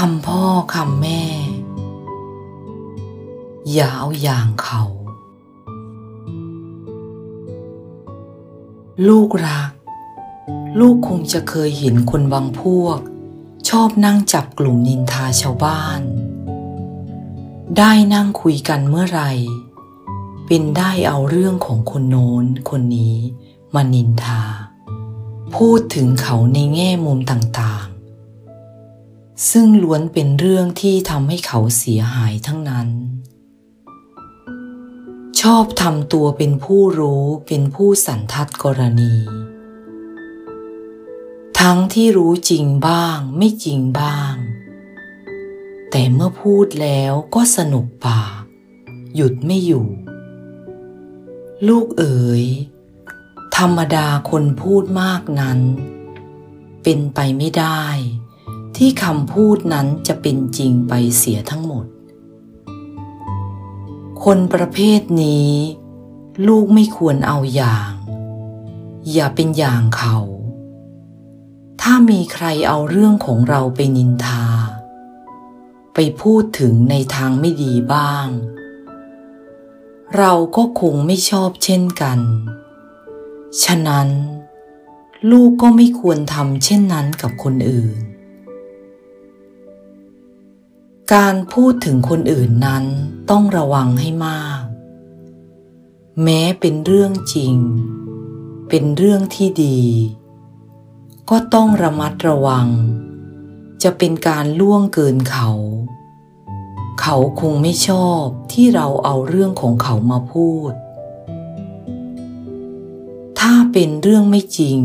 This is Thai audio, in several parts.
คำพ่อคำแม่ อย่าเอาอย่างเขา ลูกรัก ลูกคงจะเคยเห็นคนบางพวก ชอบนั่งจับกลุ่มนินทาชาวบ้าน ได้นั่งคุยกันเมื่อไหร่เป็นได้เอาเรื่องของคนโน้นคนนี้มานินทา พูดถึงเขาในแง่มุมต่าง ซึ่งล้วนเป็นเรื่องที่ทำให้เขาเสียหายทั้งนั้น ชอบทำตัวเป็นผู้รู้เป็นผู้สันทัดกรณี ทั้งที่รู้จริงบ้างไม่จริงบ้าง แต่เมื่อพูดแล้วก็สนุกปากหยุดไม่อยู่ ลูกเอ๋ย ธรรมดาคนพูดมากนั้น เป็นไปไม่ได้ ที่คำพูดนั้นจะเป็นจริงไปเสียทั้งหมด คนประเภทนี้ ลูกไม่ควรเอาอย่าง อย่าเป็นอย่างเขา ถ้ามีใครเอาเรื่องของเราไปนินทา ไปพูดถึงในทางไม่ดีบ้าง เราก็คงไม่ชอบเช่นกัน ฉะนั้น ลูกก็ไม่ควรทำเช่นนั้นกับคนอื่น การพูดถึงคนอื่นนั้นต้องระวังให้มาก แม้เป็นเรื่องจริง เป็นเรื่องที่ดี ก็ต้องระมัดระวัง จะเป็นการล่วงเกินเขา เขาคงไม่ชอบที่เราเอาเรื่องของเขามาพูด ถ้าเป็นเรื่องไม่จริง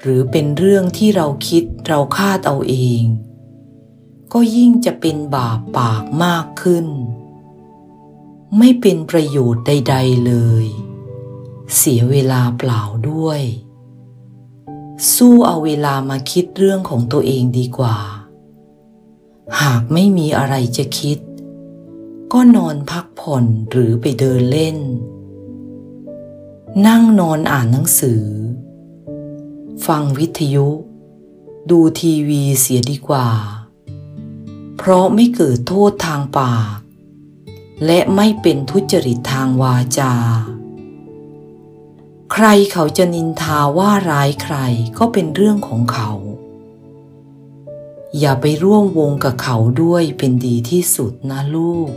หรือเป็นเรื่องที่เราคิดเราคาดเอาเอง ก็ยิ่งจะเป็นบาปปากมากขึ้น ไม่เป็นประโยชน์ใด ๆเลย เสียเวลาเปล่าด้วย สู้เอาเวลามาคิดเรื่องของตัวเองดีกว่า หากไม่มีอะไรจะคิด ก็นอนพักผ่อนหรือไปเดินเล่น นั่งนอนอ่านหนังสือ ฟังวิทยุ ดูทีวีเสียดีกว่า เพราะไม่เกิดโทษทางปาก และไม่เป็นทุจริตทางวาจา ใครเขาจะนินทาว่าร้ายใครก็เป็นเรื่องของเขา อย่าไปร่วมวงกับเขาด้วยเป็นดีที่สุดนะลูก